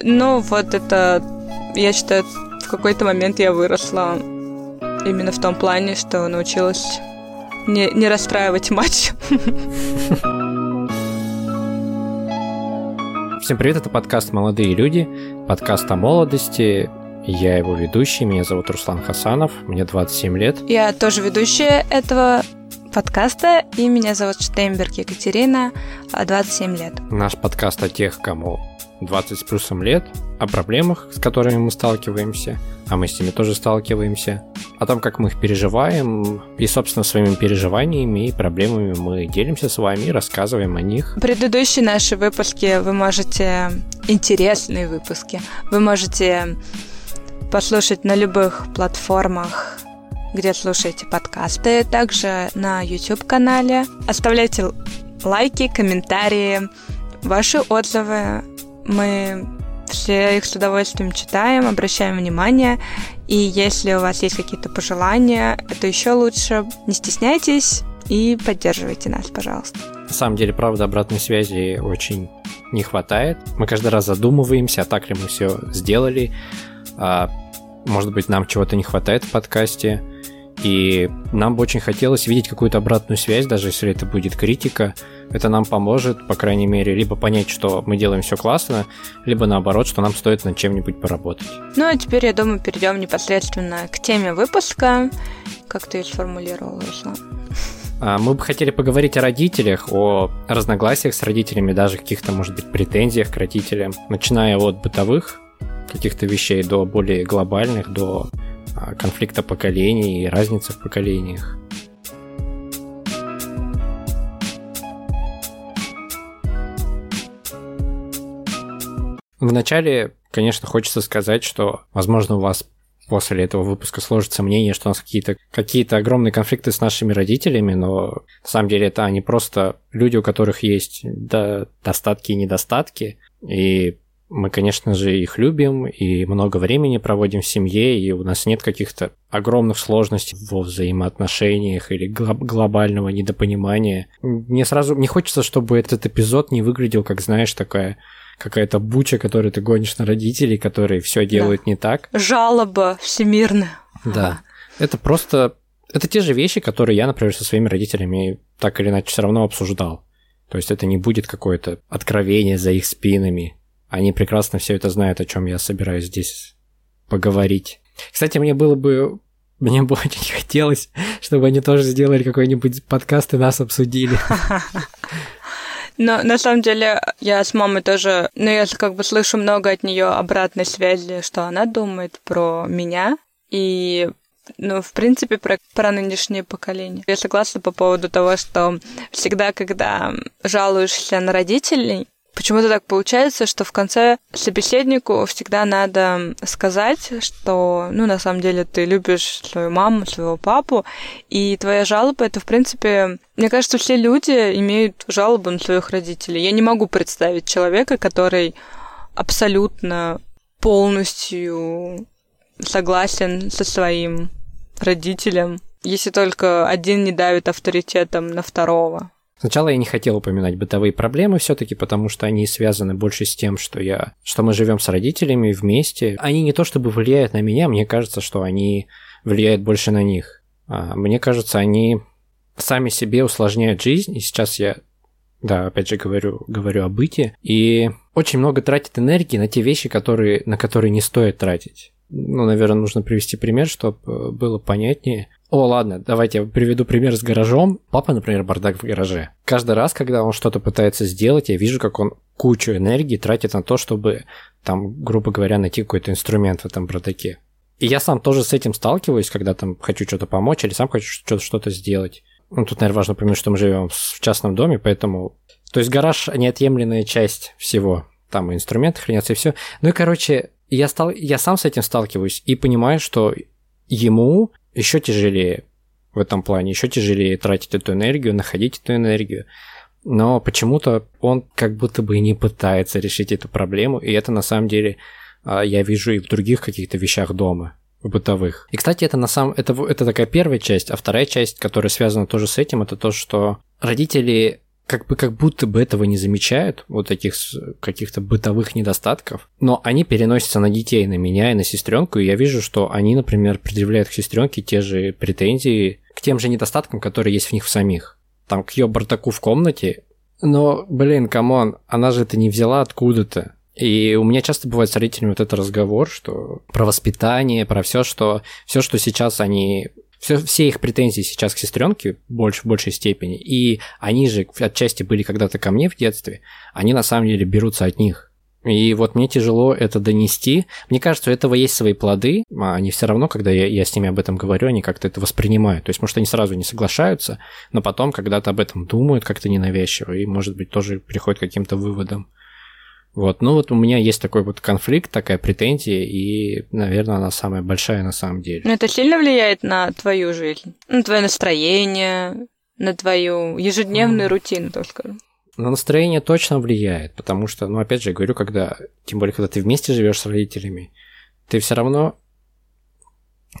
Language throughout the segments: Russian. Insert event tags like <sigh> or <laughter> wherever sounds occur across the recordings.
Ну, вот это, я считаю, в какой-то момент я выросла именно в том плане, что научилась не, не расстраивать мать. Всем привет, это подкаст «Молодые люди», подкаст о молодости. Я его ведущий, меня зовут Руслан Хасанов, мне 27 лет. Я тоже ведущая этого подкаста, и меня зовут Штейнберг Екатерина, 27 лет. Наш подкаст о тех, кому 20 с плюсом лет, о проблемах, с которыми мы сталкиваемся, а мы с ними тоже сталкиваемся, о том, как мы их переживаем, и, собственно, своими переживаниями и проблемами мы делимся с вами и рассказываем о них. Предыдущие наши выпуски вы можете, интересные выпуски, вы можете послушать на любых платформах, где слушаете подкасты, также на YouTube-канале. Оставляйте лайки, комментарии, ваши отзывы мы все их с удовольствием читаем, обращаем внимание. И если у вас есть какие-то пожелания, это еще лучше. Не стесняйтесь и поддерживайте нас, пожалуйста. На самом деле, правда, обратной связи очень не хватает. Мы каждый раз задумываемся, а так ли мы все сделали. А, может быть, нам чего-то не хватает в подкасте. И нам бы очень хотелось видеть какую-то обратную связь, даже если это будет критика. Это нам поможет, по крайней мере, либо понять, что мы делаем все классно, либо наоборот, что нам стоит над чем-нибудь поработать. Ну а теперь, я думаю, перейдем непосредственно к теме выпуска. Как ты ее сформулировал, Руслан? А, мы бы хотели поговорить о родителях, о разногласиях с родителями, даже каких-то, может быть, претензиях к родителям, начиная от бытовых каких-то вещей до более глобальных, до конфликта поколений и разницы в поколениях. Вначале, конечно, хочется сказать, что, возможно, у вас после этого выпуска сложится мнение, что у нас какие-то какие огромные конфликты с нашими родителями, но на самом деле это они просто люди, у которых есть до, достатки и недостатки, и мы, конечно же, их любим и много времени проводим в семье, и у нас нет каких-то огромных сложностей во взаимоотношениях или глобального недопонимания. Мне сразу не хочется, чтобы этот эпизод не выглядел, как, знаешь, такая какая-то буча, которую ты гонишь на родителей, которые все делают да. не так. Жалоба всемирная. Да. Это просто... Это те же вещи, которые я, например, со своими родителями так или иначе все равно обсуждал. То есть это не будет какое-то откровение за их спинами, они прекрасно все это знают, о чем я собираюсь здесь поговорить. Кстати, мне было бы мне бы <laughs> очень хотелось, чтобы они тоже сделали какой-нибудь подкаст и нас обсудили. <laughs> Но на самом деле я с мамой тоже, ну я как бы слышу много от нее обратной связи, что она думает про меня и ну, в принципе, про, про нынешнее поколение. Я согласна по поводу того, что всегда, когда жалуешься на родителей, Почему-то так получается, что в конце собеседнику всегда надо сказать, что, ну, на самом деле ты любишь свою маму, своего папу, и твоя жалоба — это, в принципе, мне кажется, все люди имеют жалобу на своих родителей. Я не могу представить человека, который абсолютно полностью согласен со своим родителем, если только один не давит авторитетом на второго. Сначала я не хотел упоминать бытовые проблемы все-таки, потому что они связаны больше с тем, что я, что мы живем с родителями вместе. Они не то чтобы влияют на меня, мне кажется, что они влияют больше на них. А, мне кажется, они сами себе усложняют жизнь, и сейчас я, да, опять же говорю, говорю о быте, и очень много тратит энергии на те вещи, которые, на которые не стоит тратить. Ну, наверное, нужно привести пример, чтобы было понятнее. О, ладно, давайте я приведу пример с гаражом. Папа, например, бардак в гараже. Каждый раз, когда он что-то пытается сделать, я вижу, как он кучу энергии тратит на то, чтобы там, грубо говоря, найти какой-то инструмент в этом бардаке. И я сам тоже с этим сталкиваюсь, когда там хочу что-то помочь или сам хочу что-то сделать. Ну, тут, наверное, важно помнить, что мы живем в частном доме, поэтому... То есть гараж – неотъемлемая часть всего. Там инструменты хранятся, и все. Ну и, короче, я, стал... я сам с этим сталкиваюсь и понимаю, что ему еще тяжелее в этом плане, еще тяжелее тратить эту энергию, находить эту энергию. Но почему-то он как будто бы не пытается решить эту проблему, и это на самом деле а, я вижу и в других каких-то вещах дома, бытовых. И, кстати, это на самом это, это такая первая часть, а вторая часть, которая связана тоже с этим, это то, что родители как бы как будто бы этого не замечают, вот таких каких-то бытовых недостатков, но они переносятся на детей, на меня и на сестренку, и я вижу, что они, например, предъявляют к сестренке те же претензии к тем же недостаткам, которые есть в них в самих. Там к ее бардаку в комнате, но, блин, come on, она же это не взяла откуда-то. И у меня часто бывает с родителями вот этот разговор, что про воспитание, про все, что все, что сейчас они все, все их претензии сейчас к сестренке больше, в большей степени, и они же отчасти были когда-то ко мне в детстве, они на самом деле берутся от них. И вот мне тяжело это донести. Мне кажется, у этого есть свои плоды, а они все равно, когда я, я с ними об этом говорю, они как-то это воспринимают. То есть, может, они сразу не соглашаются, но потом когда-то об этом думают как-то ненавязчиво, и, может быть, тоже приходят к каким-то выводам. Вот, ну вот у меня есть такой вот конфликт, такая претензия, и, наверное, она самая большая на самом деле. Но это сильно влияет на твою жизнь, на твое настроение, на твою ежедневную mm. рутину, так скажем. На настроение точно влияет, потому что, ну, опять же, я говорю, когда, тем более, когда ты вместе живешь с родителями, ты все равно,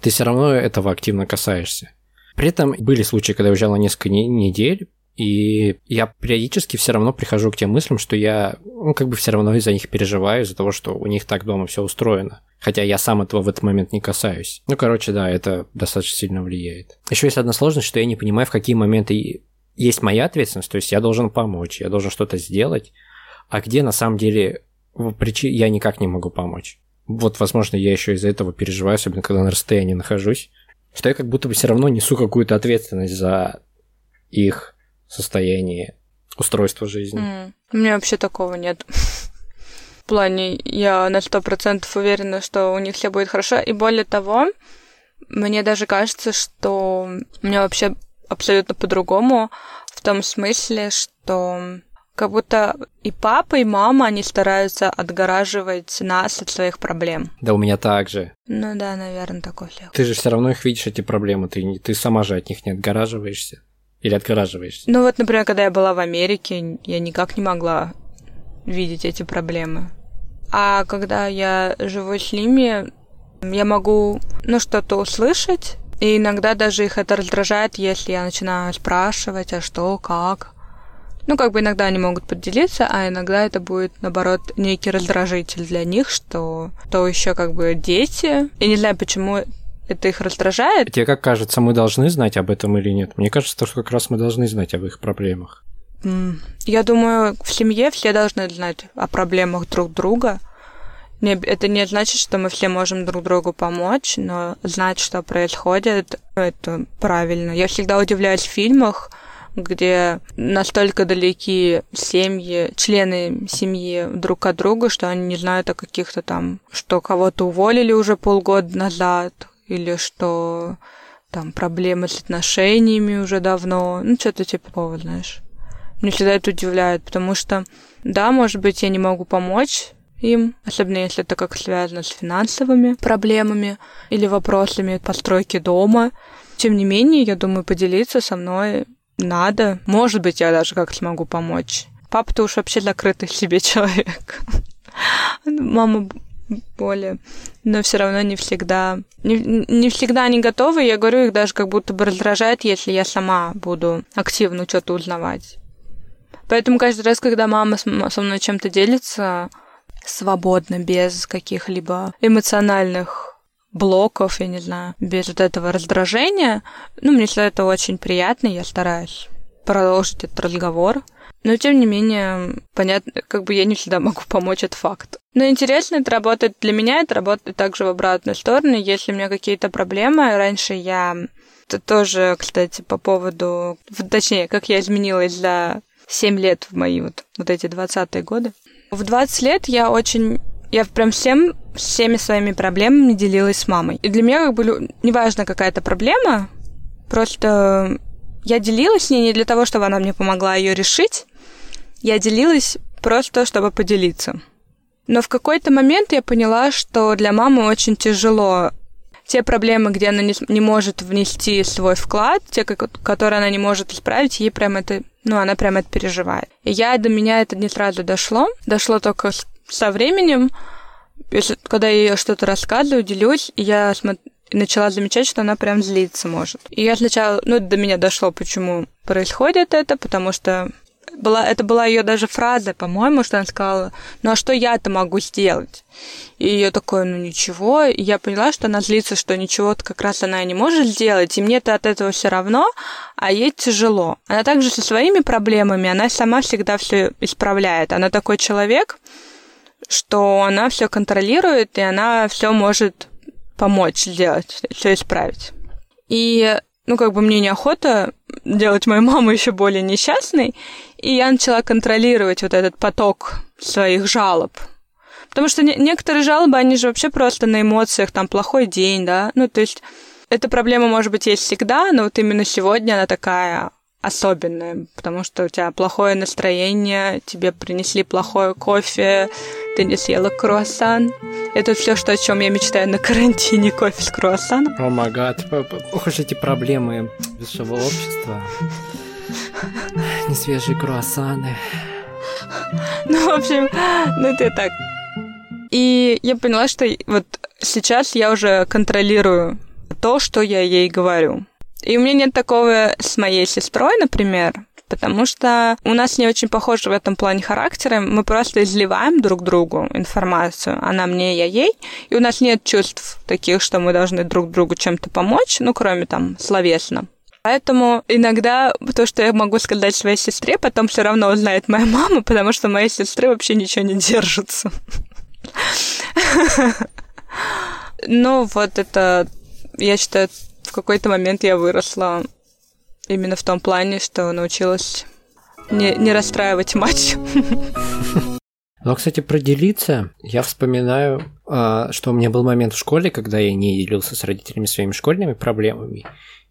ты все равно этого активно касаешься. При этом были случаи, когда я уезжал на несколько недель, и я периодически все равно прихожу к тем мыслям, что я, ну, как бы все равно из-за них переживаю, из-за того, что у них так дома все устроено. Хотя я сам этого в этот момент не касаюсь. Ну, короче, да, это достаточно сильно влияет. Еще есть одна сложность, что я не понимаю, в какие моменты есть моя ответственность, то есть я должен помочь, я должен что-то сделать, а где на самом деле причин я никак не могу помочь. Вот, возможно, я еще из-за этого переживаю, особенно когда на расстоянии нахожусь, что я как будто бы все равно несу какую-то ответственность за их состоянии устройства жизни. Mm. У меня вообще такого нет. В плане, я на сто процентов уверена, что у них все будет хорошо. И более того, мне даже кажется, что у меня вообще абсолютно по-другому, в том смысле, что как будто и папа, и мама, они стараются отгораживать нас от своих проблем. Да, у меня так же. Ну да, наверное, такой флег. Ты же все равно их видишь, эти проблемы, ты, ты сама же от них не отгораживаешься. Или отгораживаешься? Ну вот, например, когда я была в Америке, я никак не могла видеть эти проблемы. А когда я живу с ними, я могу, ну, что-то услышать, и иногда даже их это раздражает, если я начинаю спрашивать, а что, как. Ну, как бы иногда они могут поделиться, а иногда это будет, наоборот, некий раздражитель для них, что то еще как бы дети. Я не знаю, почему это их раздражает. Тебе как кажется, мы должны знать об этом или нет? Мне кажется, что как раз мы должны знать об их проблемах. Я думаю, в семье все должны знать о проблемах друг друга. Это не значит, что мы все можем друг другу помочь, но знать, что происходит, это правильно. Я всегда удивляюсь в фильмах, где настолько далеки семьи, члены семьи друг от друга, что они не знают о каких-то там, что кого-то уволили уже полгода назад, или что там проблемы с отношениями уже давно, ну, что-то типа такого, знаешь. Мне всегда это удивляет, потому что, да, может быть, я не могу помочь им, особенно если это как связано с финансовыми проблемами или вопросами постройки дома. Тем не менее, я думаю, поделиться со мной надо. Может быть, я даже как смогу помочь. Папа-то уж вообще закрытый <laughs> себе человек. <laughs> Мама более. Но все равно не всегда... Не, не всегда они готовы. Я говорю, их даже как будто бы раздражает, если я сама буду активно что-то узнавать. Поэтому каждый раз, когда мама со мной чем-то делится, свободно, без каких-либо эмоциональных блоков, я не знаю, без вот этого раздражения, ну, мне всегда это очень приятно, я стараюсь продолжить этот разговор. Но, тем не менее, понятно, как бы я не всегда могу помочь, это факт. Но интересно, это работает для меня, это работает также в обратную сторону. Если у меня какие-то проблемы, раньше я... Это тоже, кстати, по поводу... Точнее, как я изменилась за 7 лет в мои вот, вот эти 20-е годы. В 20 лет я очень... Я прям всем, всеми своими проблемами делилась с мамой. И для меня как бы неважно какая-то проблема, просто я делилась с ней не для того, чтобы она мне помогла ее решить, я делилась просто, чтобы поделиться. Но в какой-то момент я поняла, что для мамы очень тяжело те проблемы, где она не, не может внести свой вклад, те, которые она не может исправить, ей прям это, ну, она прям это переживает. И я, до меня это не сразу дошло, дошло только со временем, если, когда я ей что-то рассказываю, делюсь, и я смотр, начала замечать, что она прям злиться может. И я сначала, ну, до меня дошло, почему происходит это, потому что была, это была ее даже фраза, по-моему, что она сказала, ну а что я-то могу сделать? И ее такое, ну ничего. И я поняла, что она злится, что ничего-то как раз она не может сделать, и мне-то от этого все равно, а ей тяжело. Она также со своими проблемами, она сама всегда все исправляет. Она такой человек, что она все контролирует, и она все может помочь сделать, все исправить. И ну, как бы мне неохота делать мою маму еще более несчастной, и я начала контролировать вот этот поток своих жалоб. Потому что не- некоторые жалобы, они же вообще просто на эмоциях, там, плохой день, да, ну, то есть эта проблема, может быть, есть всегда, но вот именно сегодня она такая особенное, потому что у тебя плохое настроение, тебе принесли плохое кофе, ты не съела круассан. Это все, что, о чем я мечтаю на карантине, кофе с круассаном. О май гад, ох уж эти проблемы высшего общества. Несвежие круассаны. Ну, в общем, ну это так. И я поняла, что вот сейчас я уже контролирую то, что я ей говорю. И у меня нет такого с моей сестрой, например, потому что у нас не очень похожи в этом плане характеры. Мы просто изливаем друг другу информацию. Она мне, я ей. И у нас нет чувств таких, что мы должны друг другу чем-то помочь, ну, кроме там словесно. Поэтому иногда то, что я могу сказать своей сестре, потом все равно узнает моя мама, потому что моей сестры вообще ничего не держится. <laughs> Ну, вот это, я считаю, в какой-то момент я выросла именно в том плане, что научилась не, не расстраивать мать. <laughs> Ну, кстати, про делиться, я вспоминаю, а, что у меня был момент в школе, когда я не делился с родителями своими школьными проблемами.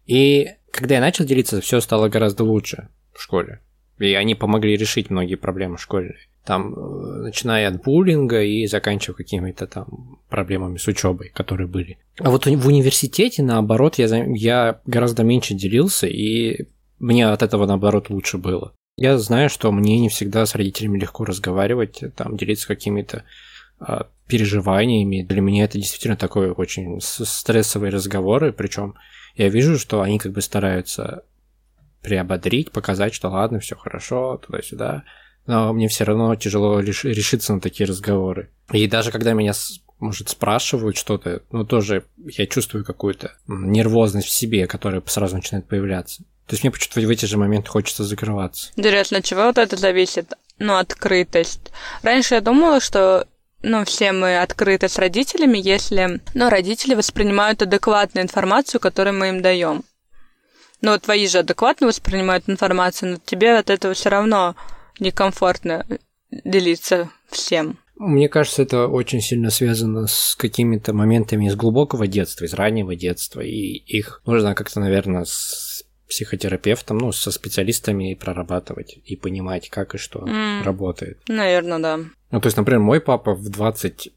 И когда я начал делиться, все стало гораздо лучше в школе. И они помогли решить многие проблемы школьные. Там, э, начиная от буллинга и заканчивая какими-то там проблемами с учебой, которые были. А вот в университете, наоборот, я, я гораздо меньше делился, и мне от этого, наоборот, лучше было. Я знаю, что мне не всегда с родителями легко разговаривать, там, делиться какими-то а, переживаниями. Для меня это действительно такой очень стрессовые разговоры, причем я вижу, что они как бы стараются приободрить, показать, что ладно, все хорошо, туда-сюда. Но мне все равно тяжело решиться на такие разговоры. И даже когда меня, может, спрашивают что-то, ну, тоже я чувствую какую-то нервозность в себе, которая сразу начинает появляться. То есть мне почему-то в эти же моменты хочется закрываться. Интересно, чего вот это зависит? Ну, открытость. Раньше я думала, что ну, все мы открыты с родителями, если, ну, родители воспринимают адекватную информацию, которую мы им даем. Ну, твои же адекватно воспринимают информацию, но тебе от этого все равно некомфортно делиться всем. Мне кажется, это очень сильно связано с какими-то моментами из глубокого детства, из раннего детства, и их нужно как-то, наверное, с психотерапевтом, ну, со специалистами прорабатывать и понимать, как и что mm. работает. Наверное, да. Ну, то есть, например, мой папа в 20,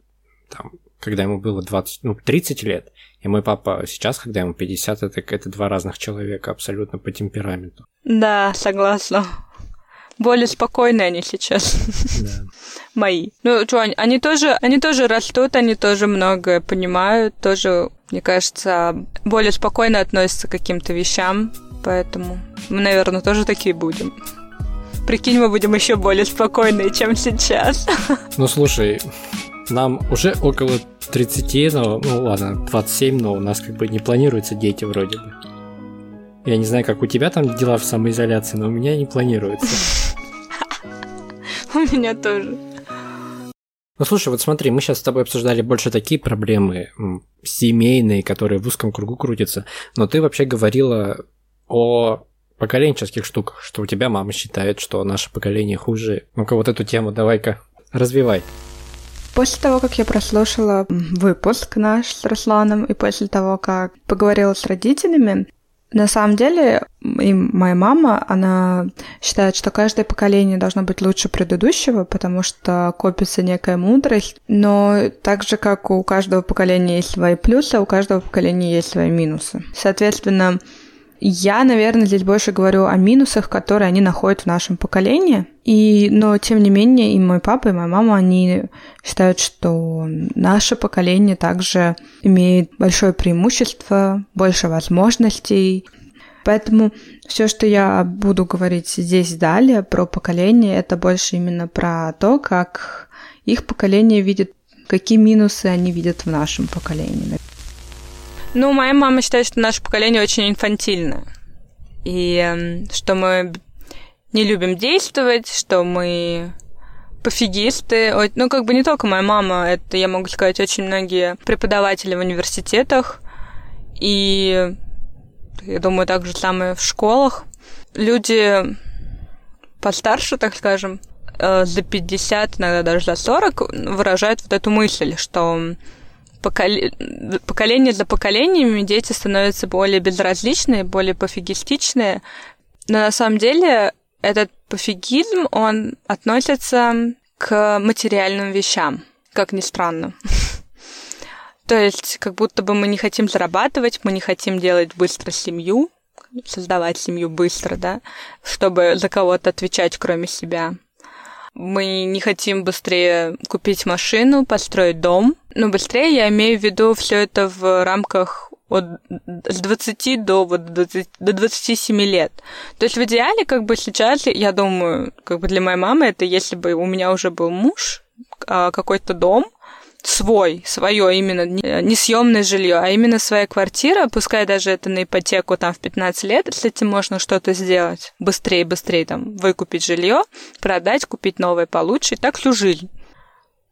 там, когда ему было 20, ну, 30 лет, и мой папа сейчас, когда ему 50, это, это два разных человека абсолютно по темпераменту. Да, согласна. Более спокойные они сейчас. Да. Мои. Ну, что, они, тоже, они тоже растут, они тоже многое понимают, тоже, мне кажется, более спокойно относятся к каким-то вещам, поэтому мы, наверное, тоже такие будем. Прикинь, мы будем еще более спокойные, чем сейчас. Ну, слушай, нам уже около 30, но, ну ладно, 27, но у нас как бы не планируются дети вроде бы. Я не знаю, как у тебя там дела в самоизоляции, но у меня не планируется. У <laughs> меня тоже. Ну слушай, вот смотри, мы сейчас с тобой обсуждали больше такие проблемы семейные, которые в узком кругу крутятся, но ты вообще говорила о поколенческих штуках, что у тебя мама считает, что наше поколение хуже. Ну-ка вот эту тему давай-ка развивай. После того, как я прослушала выпуск наш с Русланом, и после того, как поговорила с родителями, на самом деле, и моя мама, она считает, что каждое поколение должно быть лучше предыдущего, потому что копится некая мудрость, но так же, как у каждого поколения есть свои плюсы, а у каждого поколения есть свои минусы. Соответственно, я, наверное, здесь больше говорю о минусах, которые они находят в нашем поколении. И, но, тем не менее, и мой папа, и моя мама, они считают, что наше поколение также имеет большое преимущество, больше возможностей. Поэтому все, что я буду говорить здесь далее про поколение, это больше именно про то, как их поколение видит, какие минусы они видят в нашем поколении. Ну, моя мама считает, что наше поколение очень инфантильное. И эм, что мы не любим действовать, что мы пофигисты. Ну, как бы не только моя мама, это, я могу сказать, очень многие преподаватели в университетах. И я думаю, так же самое в школах. Люди постарше, так скажем, э, за 50, иногда даже за 40, выражают вот эту мысль, что поколение за поколениями дети становятся более безразличные, более пофигистичные. Но на самом деле этот пофигизм, он относится к материальным вещам, как ни странно. <laughs> То есть, как будто бы мы не хотим зарабатывать, мы не хотим делать быстро семью, создавать семью быстро, да, чтобы за кого-то отвечать, кроме себя. Мы не хотим быстрее купить машину, построить дом. Но быстрее я имею в виду все это в рамках от с 20 до, вот, 20, до 27 лет. То есть в идеале, как бы сейчас, я думаю, как бы для моей мамы, это если бы у меня уже был муж, а, какой-то дом, свой, свое именно, не съемное жилье, а именно своя квартира, пускай даже это на ипотеку там в 15 лет, с этим можно что-то сделать быстрее, быстрее там выкупить жилье, продать, купить новое получше, и так всю жизнь.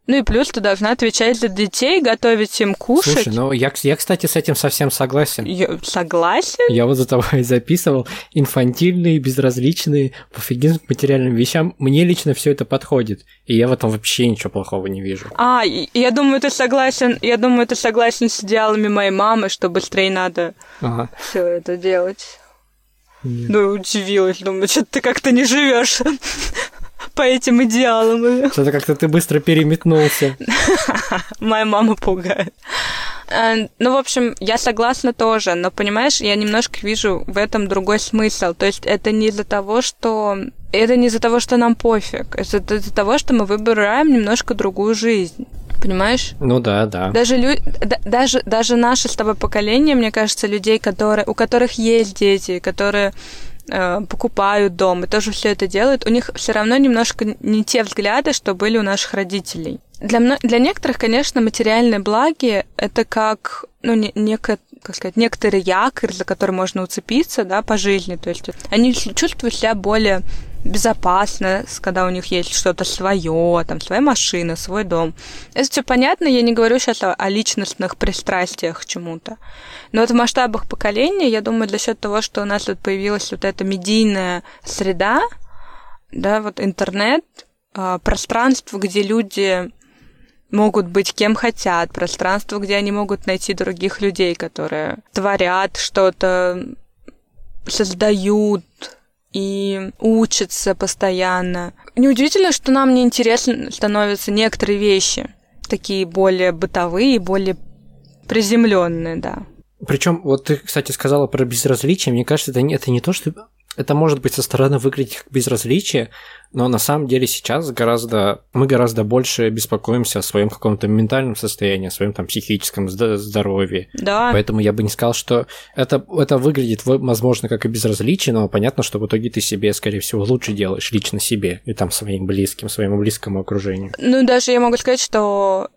Ну и плюс ты должна отвечать за детей, готовить им кушать. Слушай, ну я, я кстати, с этим совсем согласен. Я согласен? Я вот за тобой <laughs> записывал. Инфантильные, безразличные, пофигизм к материальным вещам. Мне лично все это подходит. И я в этом вообще ничего плохого не вижу. А, я думаю, ты согласен. Я думаю, ты согласен с идеалами моей мамы, что быстрее надо ага. все это делать. Нет. Ну, удивилась, думаю, что ты как-то не живешь <laughs> по этим идеалам. Что-то как-то ты быстро переметнулся. <laughs> Моя мама пугает. Э, ну, в общем, я согласна тоже, но, понимаешь, я немножко вижу в этом другой смысл. То есть это не из-за того, что... Это не из-за того, что нам пофиг. Это из-за того, что мы выбираем немножко другую жизнь. Понимаешь? Ну да, да. Даже, лю... даже, даже наше с тобой поколение, мне кажется, людей, которые... у которых есть дети, которые Э, покупают дом и тоже все это делают, у них все равно немножко не те взгляды, что были у наших родителей. Для, для некоторых, конечно, материальные благи это как, ну, не, неко... как сказать, некоторый якорь, за который можно уцепиться, да, по жизни. То есть они чувствуют себя более безопасно, когда у них есть что-то свое, там, своя машина, свой дом. Это все понятно, я не говорю сейчас о, о личностных пристрастиях к чему-то. Но вот в масштабах поколения, я думаю, за счет того, что у нас тут появилась вот эта медийная среда, да, вот интернет, а, пространство, где люди могут быть кем хотят, пространство, где они могут найти других людей, которые творят что-то, создают, и учатся постоянно. Неудивительно, что нам неинтересно становятся некоторые вещи, такие более бытовые, более приземленные, да. Причем, вот ты, кстати, сказала про безразличие. Мне кажется, это не, это не то, что это может быть со стороны выглядеть как безразличие, но на самом деле сейчас гораздо мы гораздо больше беспокоимся о своем каком-то ментальном состоянии, о своем там психическом здоровье. Да. Поэтому я бы не сказал, что это, это выглядит, возможно, как и безразличие, но понятно, что в итоге ты себе, скорее всего, лучше делаешь лично себе и там своим близким, своему близкому окружению. Ну, даже я могу сказать, что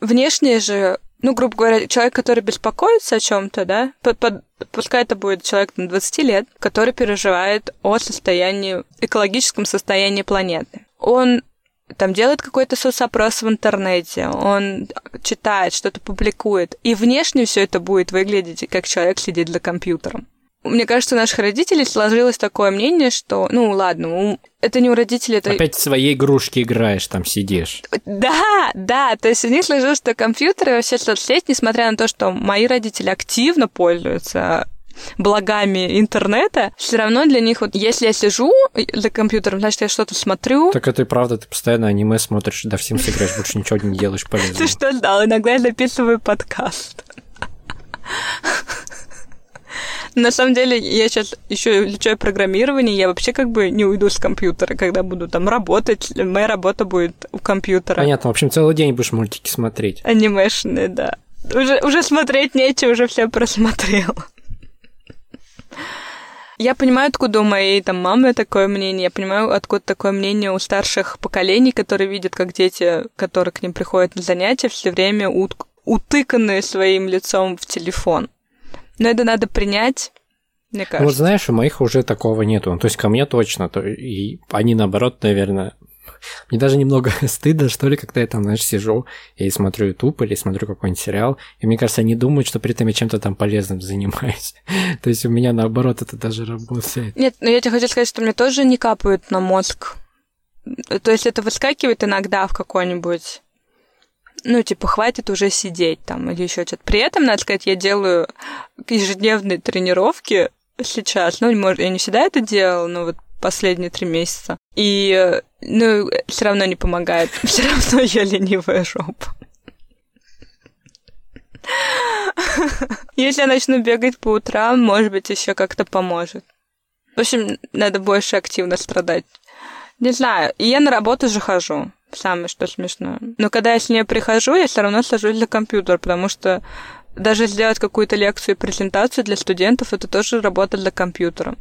внешнее же ну, грубо говоря, человек, который беспокоится о чем-то, да, под, пускай это будет человек на 20 лет, который переживает о состоянии, экологическом состоянии планеты. Он там делает какой-то соцопрос в интернете, он читает, что-то публикует, и внешне все это будет выглядеть, как человек сидит за компьютером. Мне кажется, у наших родителей сложилось такое мнение, что, ну ладно, это не у родителей, это... Опять в своей игрушке играешь, там сидишь. Да, да, то есть у них сложилось, что компьютеры, вообще соцсеть, несмотря на то, что мои родители активно пользуются благами интернета, все равно для них вот, если я сижу за компьютером, значит, я что-то смотрю. Так это и правда, ты постоянно аниме смотришь, да, всем играешь, больше ничего не делаешь полезного. Ты что ждал? Иногда я записываю подкаст. На самом деле, я сейчас еще изучаю программирование, я вообще как бы не уйду с компьютера, когда буду там работать, моя работа будет у компьютера. Понятно, в общем, целый день будешь мультики смотреть. Анимешные, да. Уже, уже смотреть нечего, уже все просмотрел. Я понимаю, откуда у моей там мамы такое мнение, я понимаю, откуда такое мнение у старших поколений, которые видят, как дети, которые к ним приходят на занятия, все время ут утыканные своим лицом в телефон. Но это надо принять, мне кажется. Вот знаешь, у моих уже такого нету. Ну, то есть ко мне точно. То, и они наоборот, наверное, мне даже немного <laughs> стыдно, что ли, когда я там, знаешь, сижу и смотрю YouTube или смотрю какой-нибудь сериал, и мне кажется, они думают, что при этом я чем-то там полезным занимаюсь. <laughs> То есть у меня наоборот это даже работает. Нет, но я тебе хочу сказать, что мне тоже не капают на мозг. То есть это выскакивает иногда в какой-нибудь ну, типа, хватит уже сидеть там или еще что-то. При этом, надо сказать, я делаю ежедневные тренировки сейчас. Ну, может, я не всегда это делала, но вот последние три месяца. И, ну, все равно не помогает. <laughs> Все равно я ленивая жопа. Если я начну бегать по утрам, может быть, еще как-то поможет. В общем, надо больше активно страдать. Не знаю. И я на работу же хожу. Самое что смешное. Но когда я с ней прихожу, я все равно сажусь за компьютер, потому что даже сделать какую-то лекцию и презентацию для студентов это тоже работа для компьютера.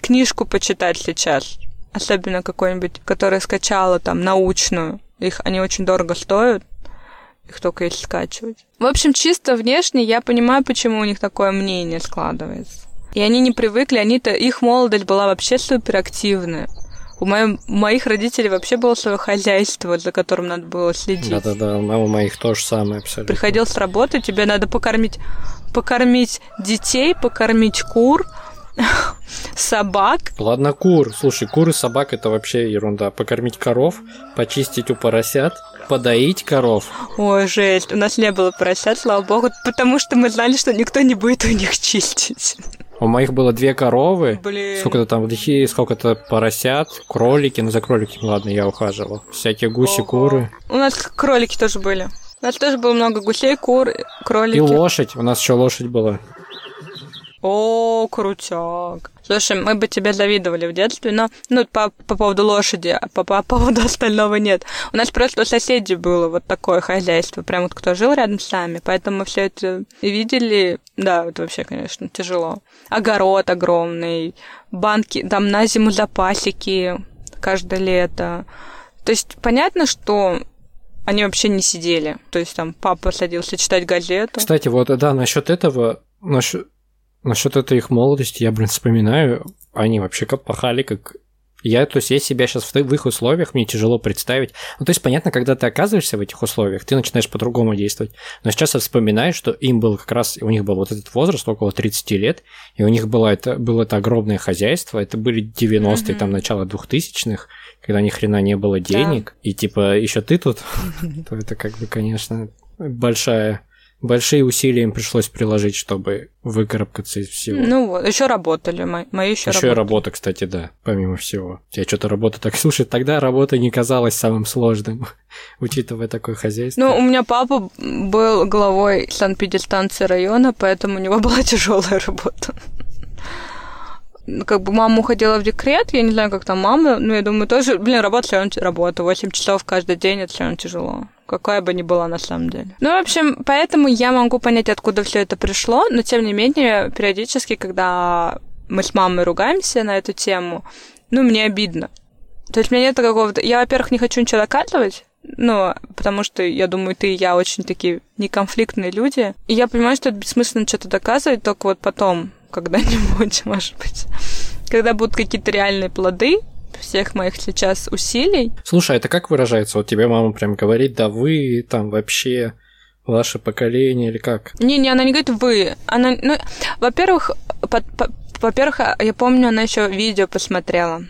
Книжку почитать сейчас, особенно какую-нибудь, которая скачала там научную. Их они очень дорого стоят. Их только если скачивать. В общем, чисто внешне я понимаю, почему у них такое мнение складывается. И они не привыкли, они-то, их молодость была вообще суперактивная. У моем, моих родителей вообще было свое хозяйство, за которым надо было следить. Да-да-да, у моих тоже самое абсолютно. Приходил с работы, тебе надо покормить, покормить детей, покормить кур, <laughs> собак. Ладно, кур. Слушай, куры, собак это вообще ерунда. Покормить коров, почистить у поросят, подоить коров. Ой, жесть. У нас не было поросят, слава богу, потому что мы знали, что никто не будет у них чистить. У моих было две коровы, Блин. сколько-то там вдохи, сколько-то поросят, кролики, ну за кроликами, ладно, я ухаживал. Всякие гуси, Ого. куры. У нас кролики тоже были. У нас тоже было много гусей, кур, кролики. И лошадь, у нас еще лошадь была. О, крутяк. Слушай, мы бы тебе завидовали в детстве, но ну, по, по поводу лошади, а по, по поводу <laughs> остального нет. У нас просто у соседей было вот такое хозяйство, прям вот кто жил рядом с нами, поэтому мы все это видели. Да, это вообще, конечно, тяжело. Огород огромный, банки, там на зиму запасики каждое лето. То есть понятно, что они вообще не сидели. То есть там папа садился читать газету. Кстати, вот да, насчет этого, насчет, насчет этой их молодости, я, блин, вспоминаю, они вообще как пахали, как я, то есть, я себя сейчас в, в их условиях, мне тяжело представить. Ну, то есть, понятно, когда ты оказываешься в этих условиях, ты начинаешь по-другому действовать. Но сейчас я вспоминаю, что им был как раз, у них был вот этот возраст, около 30 лет, и у них было это, было это огромное хозяйство, это были 90-е, Мгм. там, начало 2000-х, когда ни хрена не было денег, и типа еще ты тут, <laughs> то это как бы, конечно, большая большие усилия им пришлось приложить, чтобы выкарабкаться из всего. Ну вот, еще работали, мои, мои еще, Еще и работали. работа, кстати, да, помимо всего. Я что-то работа так... <laughs> Слушай, тогда работа не казалась самым сложным, <laughs> учитывая такое хозяйство. Ну, у меня папа был главой санэпидстанции района, поэтому у него <laughs> была тяжелая работа. Ну, Как бы мама уходила в декрет, я не знаю, как там мама, но я думаю, тоже, блин, работа все равно работа, 8 часов каждый день, это все равно тяжело. Какая бы ни была на самом деле. Ну, в общем, поэтому я могу понять, откуда все это пришло, но тем не менее, периодически, когда мы с мамой ругаемся на эту тему, ну, мне обидно. То есть у меня нет какого-то... Я, во-первых, не хочу ничего доказывать, ну, потому что, я думаю, ты и я очень такие неконфликтные люди. И я понимаю, что это бессмысленно что-то доказывать, только вот потом, когда-нибудь, <laughs> может быть. Когда будут какие-то реальные плоды всех моих сейчас усилий. Слушай, а это как выражается? Вот тебе мама прям говорит, да вы там вообще ваше поколение или как? Не-не, она не говорит «вы». Она, ну, во-первых, во-первых, я помню, она еще видео посмотрела.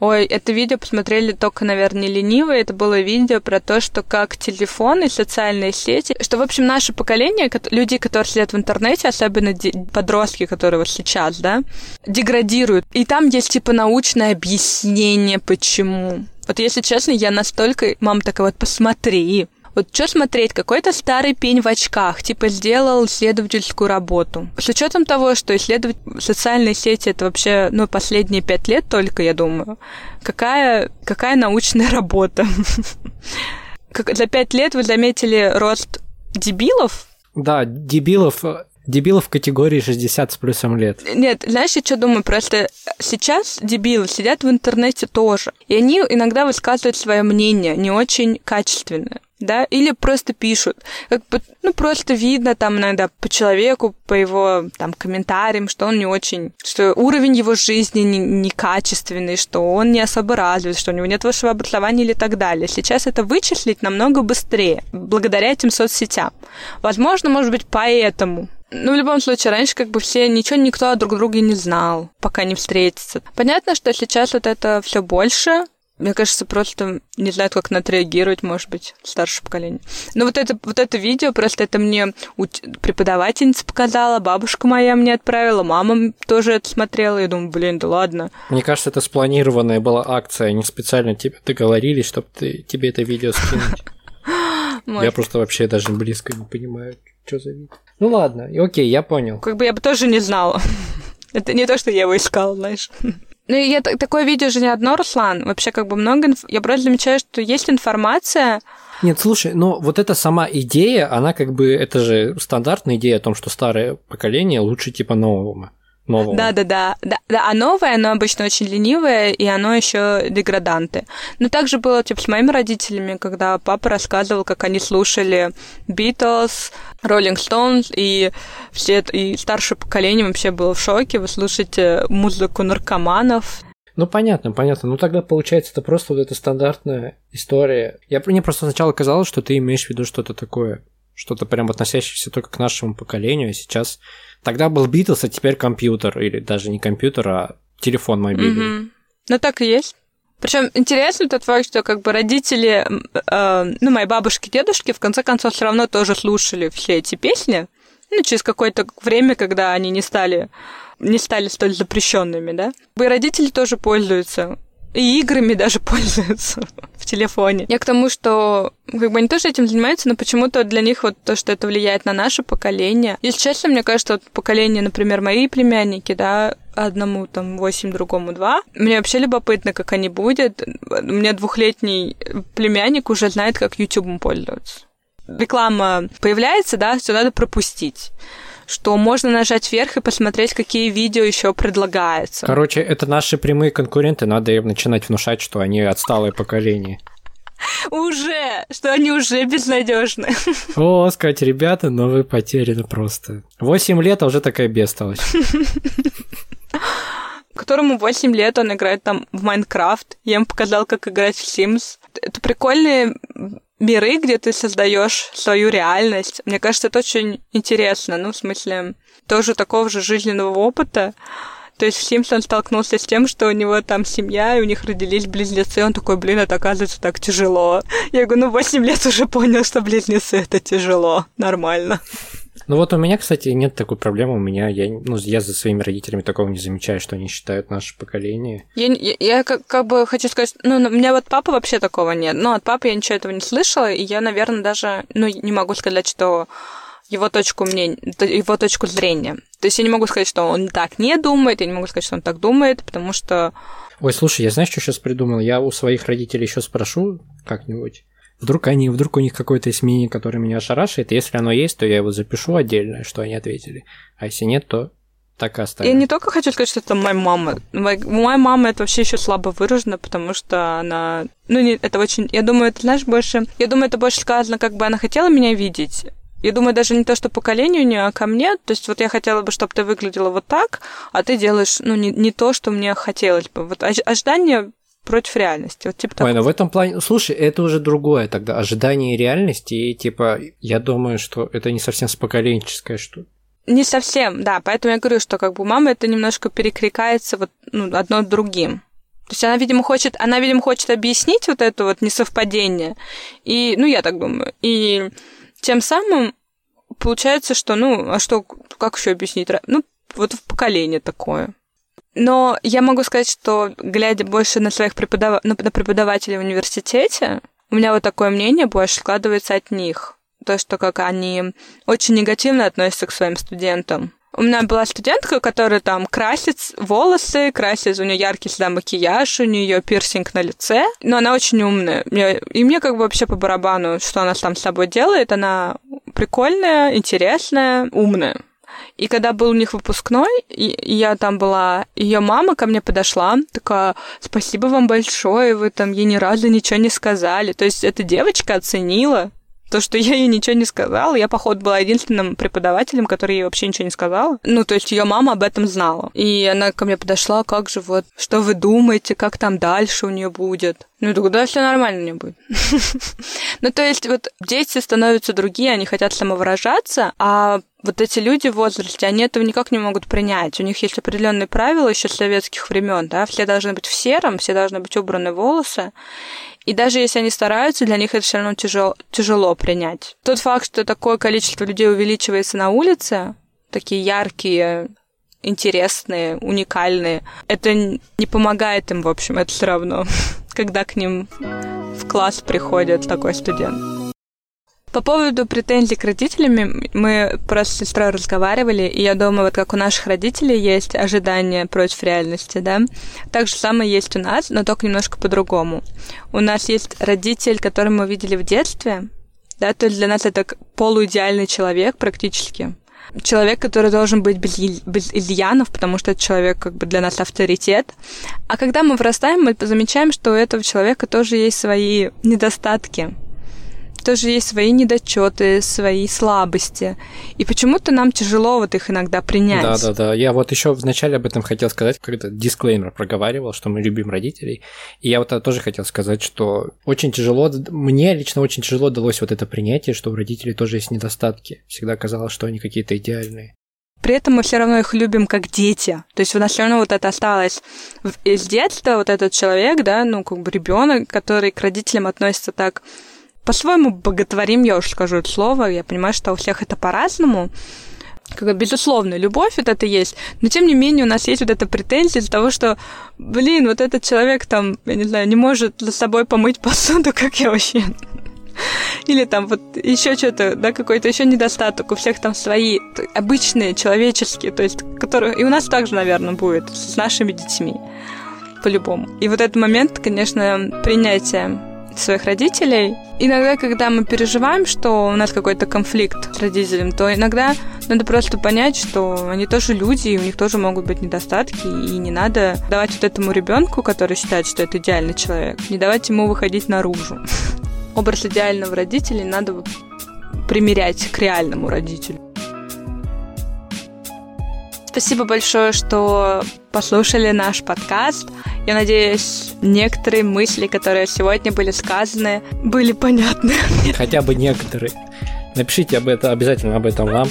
Ой, это видео посмотрели только, наверное, ленивые. Это было видео про то, что как телефон и социальные сети, что, в общем, наше поколение, люди, которые сидят в интернете, особенно подростки, которые вот сейчас, да, деградируют. И там есть, типа, научное объяснение, почему. Вот, если честно, я настолько... Мама такая, вот, посмотри, вот что смотреть, какой-то старый пень в очках, типа сделал исследовательскую работу. С учетом того, что исследовать социальные сети это вообще, ну, последние пять лет только, я думаю. Какая, какая научная <laughs> работа? За пять лет вы заметили рост дебилов? Да, дебилов, дебилов в категории 60 с плюсом лет. Нет, знаешь, я что думаю? Просто сейчас дебилы сидят в интернете тоже. И они иногда высказывают свое мнение, не очень качественное да, или просто пишут. Как бы, ну, просто видно там иногда по человеку, по его там комментариям, что он не очень, что уровень его жизни не, некачественный, что он не особо развит, что у него нет высшего образования или так далее. Сейчас это вычислить намного быстрее, благодаря этим соцсетям. Возможно, может быть, поэтому ну, в любом случае, раньше как бы все ничего никто друг друга не знал, пока не встретится. Понятно, что сейчас вот это все больше, мне кажется, просто не знают, как на это реагировать, может быть, старшее поколение. Но вот это, вот это видео, просто это мне преподавательница показала, бабушка моя мне отправила, мама тоже это смотрела. Я думаю, блин, да ладно. Мне кажется, это спланированная была акция, они специально тебе договорились, чтобы ты, тебе это видео скинуть. <laughs> Я просто вообще даже близко не понимаю, что за видео. Ну ладно, окей, я понял. Как бы я бы тоже не знала. <laughs> Это не то, что я его искала, знаешь. Ну, я такое видео же не одно, Руслан. Вообще, как бы много... Инф... Я просто замечаю, что есть информация... Нет, слушай, но вот эта сама идея, она как бы... Это же стандартная идея о том, что старое поколение лучше типа нового нового. Да, да, да, да, да. А новое, оно обычно очень ленивое, и оно еще деграданты. Но также было типа с моими родителями, когда папа рассказывал, как они слушали Beatles, Rolling Stones, и все и старшее поколение вообще было в шоке. Вы слушаете музыку наркоманов, ну, понятно, понятно. Ну, тогда, получается, это просто вот эта стандартная история. Я, мне просто сначала казалось, что ты имеешь в виду что-то такое, что-то прям относящееся только к нашему поколению, а сейчас Тогда был Битлз, а теперь компьютер, или даже не компьютер, а телефон мобильный. Угу. Ну так и есть. Причем интересно тот факт, что как бы родители, э, ну, мои бабушки, дедушки, в конце концов, все равно тоже слушали все эти песни. Ну, через какое-то время, когда они не стали, не стали столь запрещенными, да. И родители тоже пользуются и играми даже <laughs> пользуются в телефоне. Я к тому, что как бы они тоже этим занимаются, но почему-то для них вот то, что это влияет на наше поколение. Если честно, мне кажется, вот поколение, например, мои племянники, да, одному там 8, другому 2. Мне вообще любопытно, как они будут. У меня двухлетний племянник уже знает, как YouTube пользоваться. Реклама появляется, да, все надо пропустить что можно нажать вверх и посмотреть, какие видео еще предлагаются. Короче, это наши прямые конкуренты, надо им начинать внушать, что они отсталое поколение. Уже, что они уже безнадежны. О, сказать, ребята, но вы потеряны просто. Восемь лет, а уже такая бестолочь. которому 8 лет, он играет там в Майнкрафт. Я ему показал, как играть в Sims. Это прикольные миры, где ты создаешь свою реальность. Мне кажется, это очень интересно. Ну, в смысле, тоже такого же жизненного опыта. То есть в Sims он столкнулся с тем, что у него там семья, и у них родились близнецы. Он такой, блин, это оказывается так тяжело. Я говорю, ну, 8 лет уже понял, что близнецы это тяжело. Нормально. Ну вот у меня, кстати, нет такой проблемы. У меня, я, ну, я за своими родителями такого не замечаю, что они считают наше поколение. Я, я, я как, как бы хочу сказать, ну, у меня вот папа вообще такого нет. Ну, от папы я ничего этого не слышала, и я, наверное, даже, ну, не могу сказать, что его точку мнения, его точку зрения. То есть я не могу сказать, что он так не думает, я не могу сказать, что он так думает, потому что... Ой, слушай, я знаешь, что сейчас придумал? Я у своих родителей еще спрошу как-нибудь. Вдруг они, вдруг у них какое-то есть мнение, которое меня ошарашивает. Если оно есть, то я его запишу отдельно, что они ответили. А если нет, то так и оставим. Я не только хочу сказать, что это моя мама. Моя мама это вообще еще слабо выражено, потому что она... Ну, не, это очень... Я думаю, это, знаешь, больше... Я думаю, это больше сказано, как бы она хотела меня видеть. Я думаю, даже не то, что поколению не, а ко мне. То есть вот я хотела бы, чтобы ты выглядела вот так, а ты делаешь, ну, не, не то, что мне хотелось бы. Вот ожидания против реальности. Вот типа Ой, ну в этом плане, слушай, это уже другое тогда, ожидание реальности, и типа, я думаю, что это не совсем споколенческое что не совсем, да, поэтому я говорю, что как бы у мамы это немножко перекликается вот ну, одно другим. То есть она, видимо, хочет, она, видимо, хочет объяснить вот это вот несовпадение. И, ну, я так думаю. И тем самым получается, что, ну, а что, как еще объяснить? Ну, вот в поколение такое. Но я могу сказать, что глядя больше на своих преподав... на преподавателей в университете, у меня вот такое мнение больше складывается от них. То, что как они очень негативно относятся к своим студентам. У меня была студентка, которая там красит волосы, красит, у нее яркий всегда макияж, у нее пирсинг на лице, но она очень умная. И мне как бы вообще по барабану, что она там с собой делает, она прикольная, интересная, умная. И когда был у них выпускной, и я там была, ее мама ко мне подошла, такая, спасибо вам большое, вы там ей ни разу ничего не сказали. То есть эта девочка оценила то, что я ей ничего не сказала, я, походу, была единственным преподавателем, который ей вообще ничего не сказала. Ну, то есть ее мама об этом знала. И она ко мне подошла, как же вот, что вы думаете, как там дальше у нее будет? Ну, тогда все нормально не будет. <laughs> ну, то есть вот дети становятся другие, они хотят самовыражаться, а вот эти люди в возрасте, они этого никак не могут принять. У них есть определенные правила еще с советских времен, да, все должны быть в сером, все должны быть убраны волосы. И даже если они стараются, для них это все равно тяжело, тяжело принять. Тот факт, что такое количество людей увеличивается на улице, такие яркие, интересные, уникальные, это не помогает им, в общем, это все равно, <laughs> когда к ним в класс приходит такой студент. По поводу претензий к родителям, мы просто с сестрой разговаривали, и я думаю, вот как у наших родителей есть ожидания против реальности, да, так же самое есть у нас, но только немножко по-другому. У нас есть родитель, который мы видели в детстве, да, то есть для нас это полуидеальный человек практически, человек, который должен быть без, без изъянов, потому что это человек как бы для нас авторитет. А когда мы вырастаем, мы замечаем, что у этого человека тоже есть свои недостатки тоже есть свои недочеты, свои слабости. И почему-то нам тяжело вот их иногда принять. Да, да, да. Я вот еще вначале об этом хотел сказать, когда дисклеймер проговаривал, что мы любим родителей. И я вот тоже хотел сказать, что очень тяжело, мне лично очень тяжело далось вот это принятие, что у родителей тоже есть недостатки. Всегда казалось, что они какие-то идеальные. При этом мы все равно их любим как дети. То есть у нас все равно вот это осталось из детства, вот этот человек, да, ну, как бы ребенок, который к родителям относится так по-своему боготворим, я уж скажу это слово, я понимаю, что у всех это по-разному, как безусловно, любовь вот это есть, но тем не менее у нас есть вот эта претензия из-за того, что, блин, вот этот человек там, я не знаю, не может за собой помыть посуду, <laughs> как я вообще. Или там вот еще что-то, да, какой-то еще недостаток. У всех там свои обычные, человеческие, то есть, которые... И у нас также, наверное, будет с нашими детьми. По-любому. И вот этот момент, конечно, принятия своих родителей. Иногда, когда мы переживаем, что у нас какой-то конфликт с родителем, то иногда надо просто понять, что они тоже люди, и у них тоже могут быть недостатки, и не надо давать вот этому ребенку, который считает, что это идеальный человек, не давать ему выходить наружу. <laughs> Образ идеального родителя надо примерять к реальному родителю. Спасибо большое, что послушали наш подкаст. Я надеюсь, некоторые мысли, которые сегодня были сказаны, были понятны. <laughs> Хотя бы некоторые. Напишите об этом, обязательно об этом вам.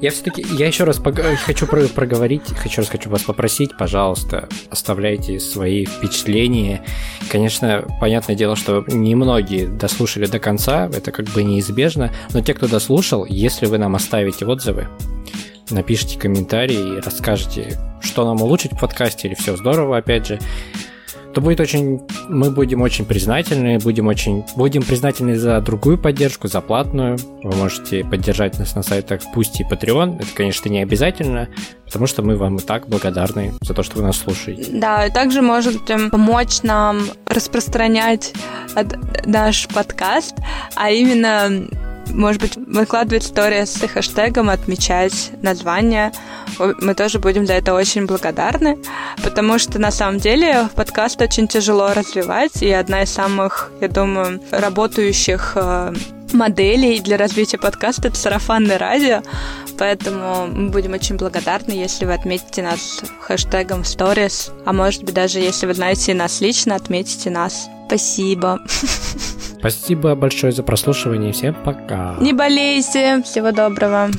Я все-таки, я еще раз хочу про проговорить, хочу раз хочу вас попросить, пожалуйста, оставляйте свои впечатления. Конечно, понятное дело, что немногие дослушали до конца, это как бы неизбежно, но те, кто дослушал, если вы нам оставите отзывы, напишите комментарии и расскажете, что нам улучшить в подкасте или все здорово, опять же, то будет очень, мы будем очень признательны, будем очень, будем признательны за другую поддержку, за платную. Вы можете поддержать нас на сайтах Пусти и Patreon. Это, конечно, не обязательно, потому что мы вам и так благодарны за то, что вы нас слушаете. Да, и также можете помочь нам распространять наш подкаст, а именно может быть, выкладывать истории с хэштегом, отмечать название. Мы тоже будем за это очень благодарны, потому что на самом деле подкаст очень тяжело развивать, и одна из самых, я думаю, работающих э, моделей для развития подкаста это сарафанное радио, поэтому мы будем очень благодарны, если вы отметите нас хэштегом stories, а может быть даже если вы знаете нас лично, отметите нас. Спасибо. Спасибо большое за прослушивание. Всем пока. Не болейте. Всего доброго.